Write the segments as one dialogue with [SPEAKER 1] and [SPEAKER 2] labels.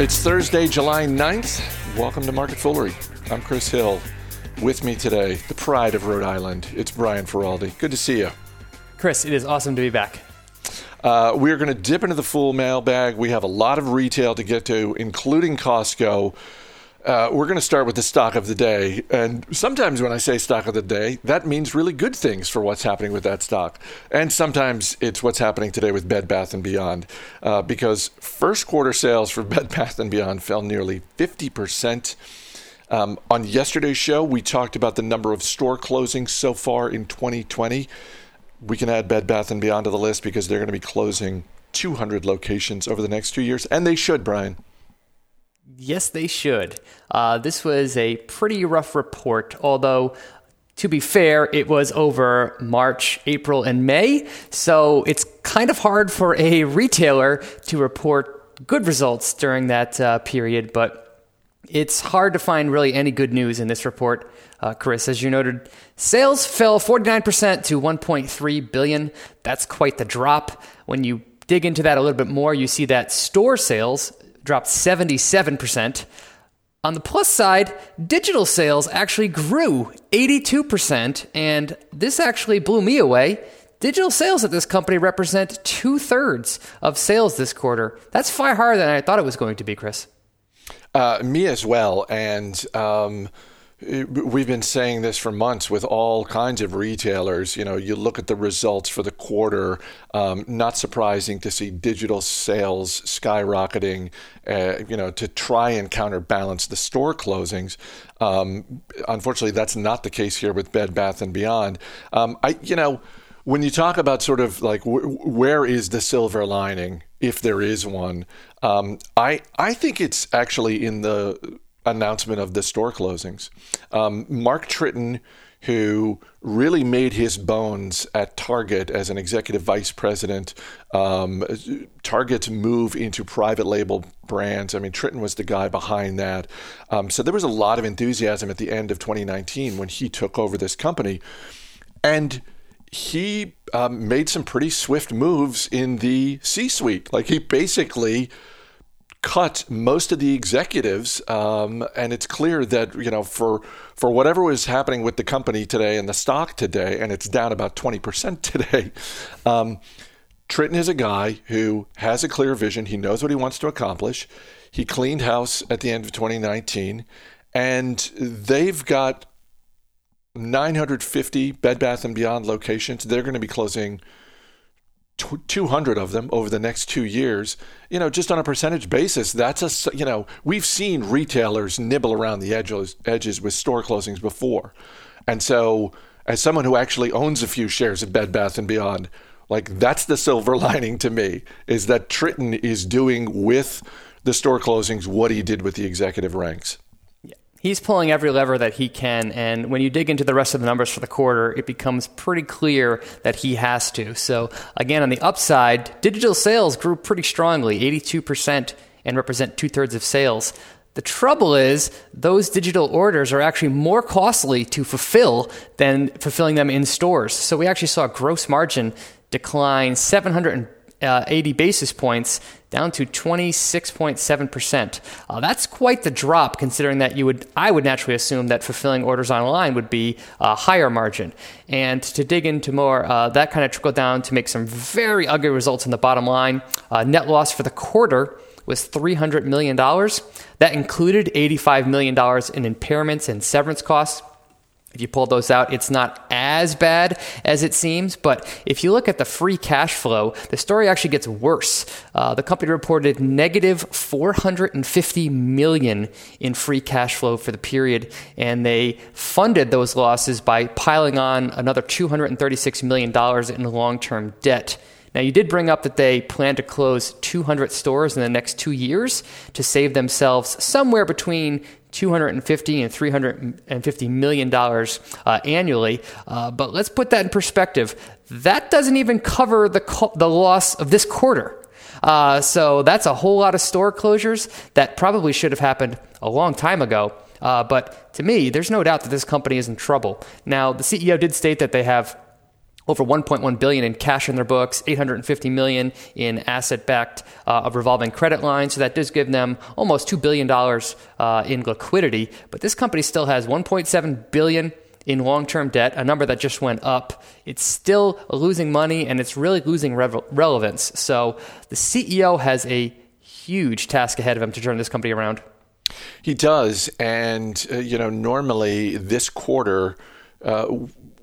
[SPEAKER 1] It's Thursday, July 9th. Welcome to Market Foolery. I'm Chris Hill. With me today, the pride of Rhode Island. It's Brian Feroldi. Good to see you.
[SPEAKER 2] Chris, it is awesome to be back.
[SPEAKER 1] Uh, we're going to dip into the full mailbag. We have a lot of retail to get to, including Costco. Uh, we're going to start with the stock of the day. And sometimes when I say stock of the day, that means really good things for what's happening with that stock. And sometimes it's what's happening today with Bed Bath & Beyond. Uh, because first quarter sales for Bed Bath & Beyond fell nearly 50%. Um, on yesterday's show, we talked about the number of store closings so far in 2020. We can add Bed Bath & Beyond to the list because they're going to be closing 200 locations over the next two years. And they should, Brian.
[SPEAKER 2] Yes, they should. Uh, this was a pretty rough report, although to be fair, it was over March, April, and May. So it's kind of hard for a retailer to report good results during that uh, period, but it's hard to find really any good news in this report. Uh, Chris, as you noted, sales fell 49% to 1.3 billion. That's quite the drop. When you dig into that a little bit more, you see that store sales dropped 77%. On the plus side, digital sales actually grew 82%, and this actually blew me away. Digital sales at this company represent two thirds of sales this quarter. That's far higher than I thought it was going to be, Chris.
[SPEAKER 1] Uh, me as well. And um, we've been saying this for months with all kinds of retailers. You know, you look at the results for the quarter, um, not surprising to see digital sales skyrocketing, uh, you know, to try and counterbalance the store closings. Um, unfortunately, that's not the case here with Bed Bath and Beyond. Um, I, you know, when you talk about sort of like where is the silver lining, if there is one, um, I I think it's actually in the announcement of the store closings. Um, Mark Tritton, who really made his bones at Target as an executive vice president, um, Target's move into private label brands. I mean, Tritton was the guy behind that. Um, so there was a lot of enthusiasm at the end of 2019 when he took over this company. And he um, made some pretty swift moves in the C suite. Like he basically cut most of the executives, um, and it's clear that you know for for whatever was happening with the company today and the stock today, and it's down about twenty percent today. Um, Tritton is a guy who has a clear vision. He knows what he wants to accomplish. He cleaned house at the end of 2019, and they've got 950 Bed Bath and Beyond locations. They're going to be closing 200 of them over the next two years, you know, just on a percentage basis, that's a, you know, we've seen retailers nibble around the edges, edges with store closings before. And so, as someone who actually owns a few shares of Bed Bath and Beyond, like that's the silver lining to me is that Tritton is doing with the store closings what he did with the executive ranks
[SPEAKER 2] he's pulling every lever that he can. And when you dig into the rest of the numbers for the quarter, it becomes pretty clear that he has to. So, again, on the upside, digital sales grew pretty strongly 82% and represent two thirds of sales. The trouble is, those digital orders are actually more costly to fulfill than fulfilling them in stores. So, we actually saw gross margin decline 700 uh, 80 basis points down to 26.7%. Uh, that's quite the drop considering that you would I would naturally assume that fulfilling orders online would be a higher margin. And to dig into more, uh, that kind of trickled down to make some very ugly results in the bottom line. Uh, net loss for the quarter was $300 million. That included $85 million in impairments and severance costs. If you pull those out, it's not as bad as it seems. But if you look at the free cash flow, the story actually gets worse. Uh, the company reported negative 450 million in free cash flow for the period, and they funded those losses by piling on another 236 million dollars in long-term debt. Now, you did bring up that they plan to close 200 stores in the next two years to save themselves somewhere between 250 and 350 million dollars uh, annually. Uh, but let's put that in perspective. That doesn't even cover the co- the loss of this quarter. Uh, so that's a whole lot of store closures that probably should have happened a long time ago. Uh, but to me, there's no doubt that this company is in trouble. Now, the CEO did state that they have over 1.1 billion in cash in their books, 850 million in asset-backed uh, revolving credit lines. So that does give them almost two billion dollars uh, in liquidity. But this company still has 1.7 billion in long-term debt, a number that just went up. It's still losing money and it's really losing re- relevance. So the CEO has a huge task ahead of him to turn this company around.
[SPEAKER 1] He does, and uh, you know, normally this quarter. Uh,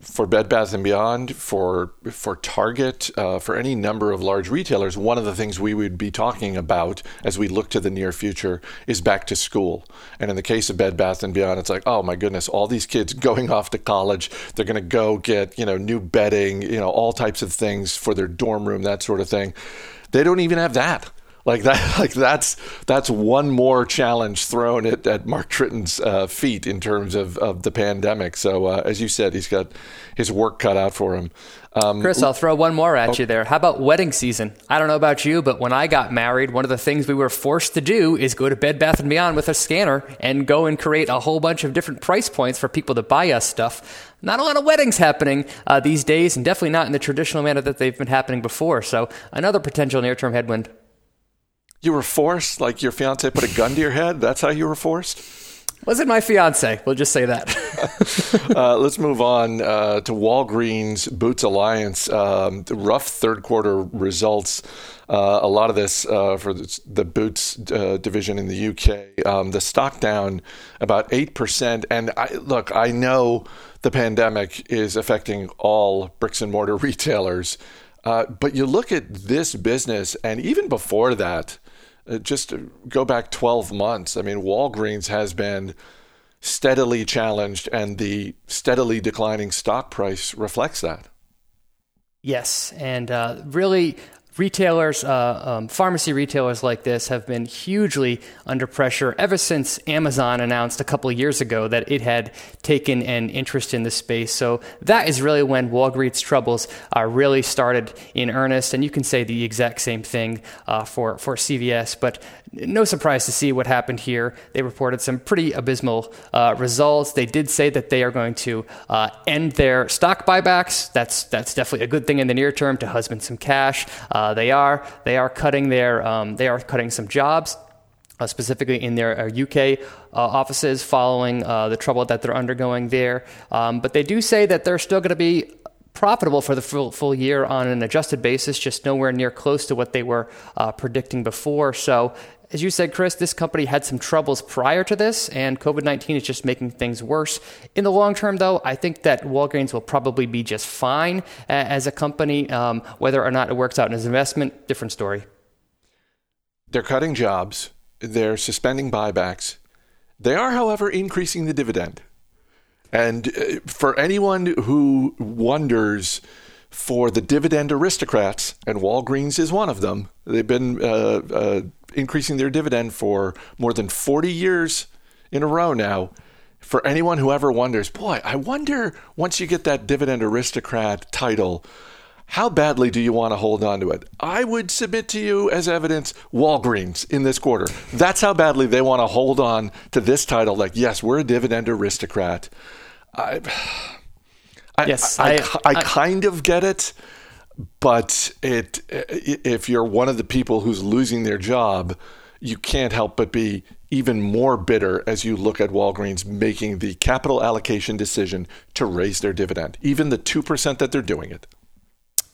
[SPEAKER 1] for Bed Bath and Beyond, for for Target, uh, for any number of large retailers, one of the things we would be talking about as we look to the near future is back to school. And in the case of Bed Bath and Beyond, it's like, oh my goodness, all these kids going off to college, they're going to go get you know new bedding, you know all types of things for their dorm room, that sort of thing. They don't even have that. Like that, like that's that's one more challenge thrown at, at Mark Tritton's uh, feet in terms of, of the pandemic. So uh, as you said, he's got his work cut out for him.
[SPEAKER 2] Um, Chris, I'll throw one more at you there. How about wedding season? I don't know about you, but when I got married, one of the things we were forced to do is go to Bed Bath and Beyond with a scanner and go and create a whole bunch of different price points for people to buy us stuff. Not a lot of weddings happening uh, these days, and definitely not in the traditional manner that they've been happening before. So another potential near-term headwind.
[SPEAKER 1] You were forced, like your fiance put a gun to your head. That's how you were forced.
[SPEAKER 2] Was it my fiance? We'll just say that.
[SPEAKER 1] uh, let's move on uh, to Walgreens Boots Alliance. Um, rough third quarter results. Uh, a lot of this uh, for the Boots uh, division in the UK. Um, the stock down about 8%. And I, look, I know the pandemic is affecting all bricks and mortar retailers. Uh, but you look at this business, and even before that, just go back 12 months. I mean, Walgreens has been steadily challenged, and the steadily declining stock price reflects that.
[SPEAKER 2] Yes, and uh, really retailers, uh, um, pharmacy retailers like this have been hugely under pressure ever since Amazon announced a couple years ago that it had taken an interest in the space. So that is really when Walgreens' troubles uh, really started in earnest. And you can say the exact same thing uh, for, for CVS. But no surprise to see what happened here. They reported some pretty abysmal uh, results. They did say that they are going to uh, end their stock buybacks. That's that's definitely a good thing in the near term to husband some cash. Uh, they are they are cutting their um, they are cutting some jobs. Uh, specifically in their UK uh, uh, offices, following the trouble that they're undergoing there, um, but they do say that they're still going to be profitable for the full, full year on an adjusted basis, just nowhere near close to what they were uh, predicting before. So as you said, Chris, this company had some troubles prior to this, and COVID 19 is just making things worse. In the long term, though, I think that Walgreens will probably be just fine as a company. Um, whether or not it works out as an investment, different story.
[SPEAKER 1] They're cutting jobs, they're suspending buybacks. They are, however, increasing the dividend. And uh, for anyone who wonders, for the dividend aristocrats, and Walgreens is one of them. They've been uh, uh, increasing their dividend for more than 40 years in a row now. For anyone who ever wonders, boy, I wonder once you get that dividend aristocrat title, how badly do you want to hold on to it? I would submit to you as evidence Walgreens in this quarter. That's how badly they want to hold on to this title. Like, yes, we're a dividend aristocrat. I, I yes, I, I, I, I kind of get it but it if you're one of the people who's losing their job, you can't help but be even more bitter as you look at Walgreens making the capital allocation decision to raise their dividend, even the 2% that they're doing it.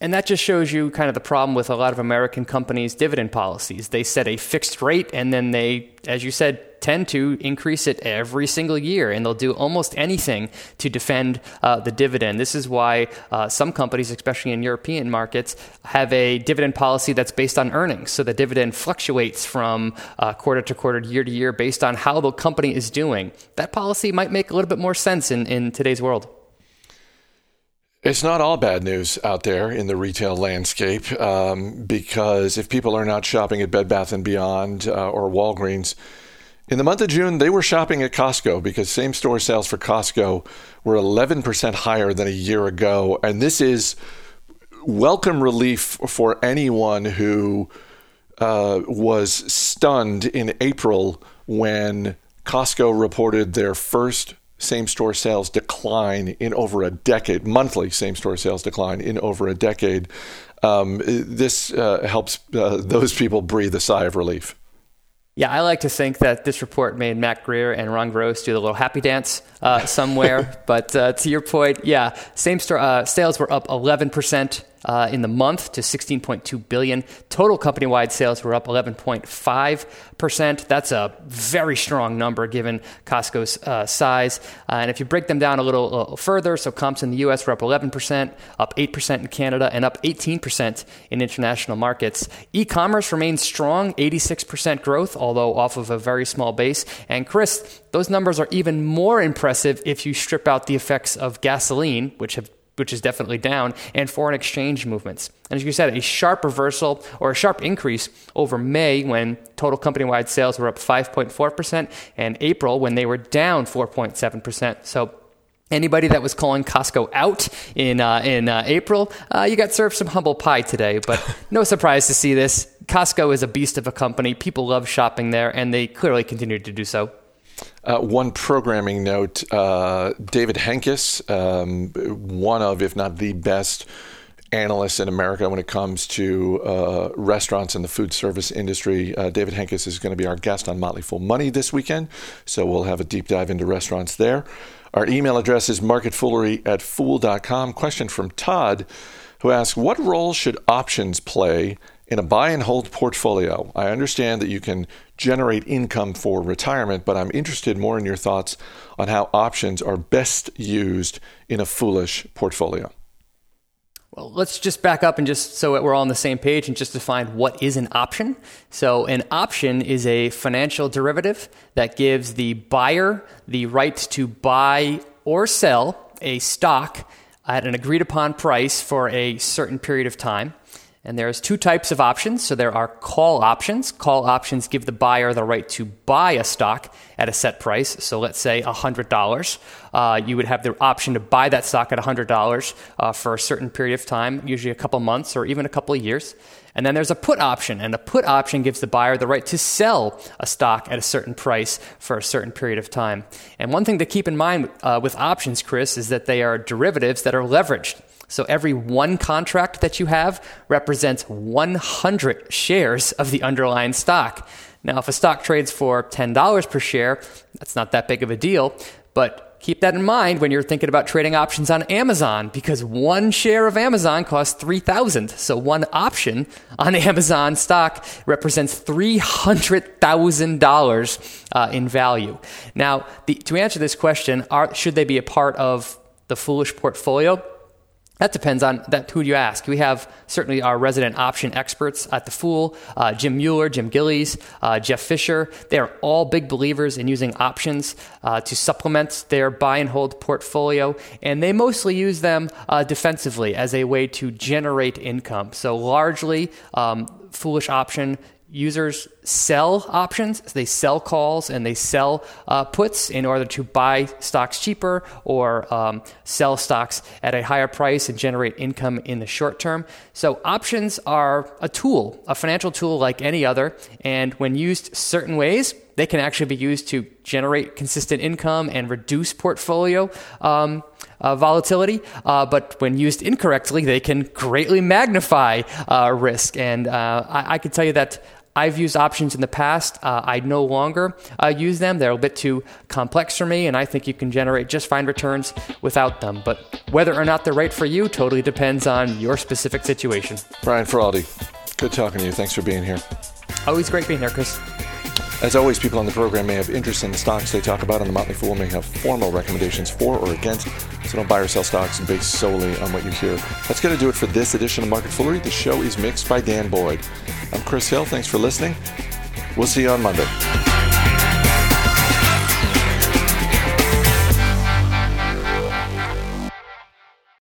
[SPEAKER 2] And that just shows you kind of the problem with a lot of American companies' dividend policies. They set a fixed rate and then they, as you said, tend to increase it every single year, and they'll do almost anything to defend uh, the dividend. This is why uh, some companies, especially in European markets, have a dividend policy that's based on earnings. So the dividend fluctuates from uh, quarter to quarter, year to year, based on how the company is doing. That policy might make a little bit more sense in, in today's world.
[SPEAKER 1] It's not all bad news out there in the retail landscape um, because if people are not shopping at Bed Bath and Beyond uh, or Walgreens, in the month of June they were shopping at Costco because same store sales for Costco were 11% higher than a year ago, and this is welcome relief for anyone who uh, was stunned in April when Costco reported their first same store sales decline in over a decade, monthly same store sales decline in over a decade. Um, this uh, helps uh, those people breathe a sigh of relief.
[SPEAKER 2] Yeah, I like to think that this report made Matt Greer and Ron Gross do the little happy dance uh, somewhere. but uh, to your point, yeah, same store uh, sales were up 11% uh, in the month to 16.2 billion. Total company-wide sales were up 11.5 percent. That's a very strong number given Costco's uh, size. Uh, and if you break them down a little, little, further, so comps in the U.S. were up 11 percent, up 8 percent in Canada, and up 18 percent in international markets. E-commerce remains strong, 86 percent growth, although off of a very small base. And Chris, those numbers are even more impressive if you strip out the effects of gasoline, which have which is definitely down, and foreign exchange movements. And as you said, a sharp reversal or a sharp increase over May when total company wide sales were up 5.4%, and April when they were down 4.7%. So Anybody that was calling Costco out in uh, in uh, April, uh, you got served some humble pie today. But no surprise to see this. Costco is a beast of a company. People love shopping there, and they clearly continue to do so.
[SPEAKER 1] Uh, one programming note uh, David Henkes, um, one of, if not the best analysts in America when it comes to uh, restaurants and the food service industry. Uh, David Henkes is going to be our guest on Motley Fool Money this weekend, so we'll have a deep dive into restaurants there. Our email address is marketfoolery at fool.com. Question from Todd, who asks What role should options play in a buy and hold portfolio? I understand that you can generate income for retirement, but I'm interested more in your thoughts on how options are best used in a foolish portfolio.
[SPEAKER 2] Well, let's just back up and just so we're all on the same page and just define what is an option. So, an option is a financial derivative that gives the buyer the right to buy or sell a stock at an agreed upon price for a certain period of time. And there's two types of options. So there are call options. Call options give the buyer the right to buy a stock at a set price. So let's say $100. Uh, you would have the option to buy that stock at $100 uh, for a certain period of time, usually a couple months or even a couple of years. And then there's a put option, and a put option gives the buyer the right to sell a stock at a certain price for a certain period of time. And one thing to keep in mind uh, with options, Chris, is that they are derivatives that are leveraged. So every one contract that you have represents 100 shares of the underlying stock. Now, if a stock trades for $10 per share, that's not that big of a deal, but keep that in mind when you're thinking about trading options on Amazon because one share of Amazon costs 3000 so one option on Amazon stock represents $300,000 uh, in value. Now, the, to answer this question, are, should they be a part of the foolish portfolio? That depends on that who you ask. We have certainly our resident option experts at the Fool, uh, Jim Mueller, Jim Gillies, uh, Jeff Fisher. They are all big believers in using options uh, to supplement their buy and hold portfolio, and they mostly use them uh, defensively as a way to generate income. So largely, um, foolish option users sell options, they sell calls and they sell uh, puts in order to buy stocks cheaper or um, sell stocks at a higher price and generate income in the short term. So, options are a tool, a financial tool like any other, and when used certain ways, they can actually be used to generate consistent income and reduce portfolio. Um, uh, volatility, uh, but when used incorrectly, they can greatly magnify uh, risk. And uh, I, I can tell you that I've used options in the past. Uh, I no longer uh, use them. They're a bit too complex for me, and I think you can generate just fine returns without them. But whether or not they're right for you totally depends on your specific situation.
[SPEAKER 1] Brian Feroldi, good talking to you. Thanks for being here.
[SPEAKER 2] Always great being here, Chris.
[SPEAKER 1] As always, people on the program may have interest in the stocks they talk about, and the Motley Fool may have formal recommendations for or against. So don't buy or sell stocks based solely on what you hear. That's going to do it for this edition of Market Foolery. The show is mixed by Dan Boyd. I'm Chris Hill. Thanks for listening. We'll see you on Monday.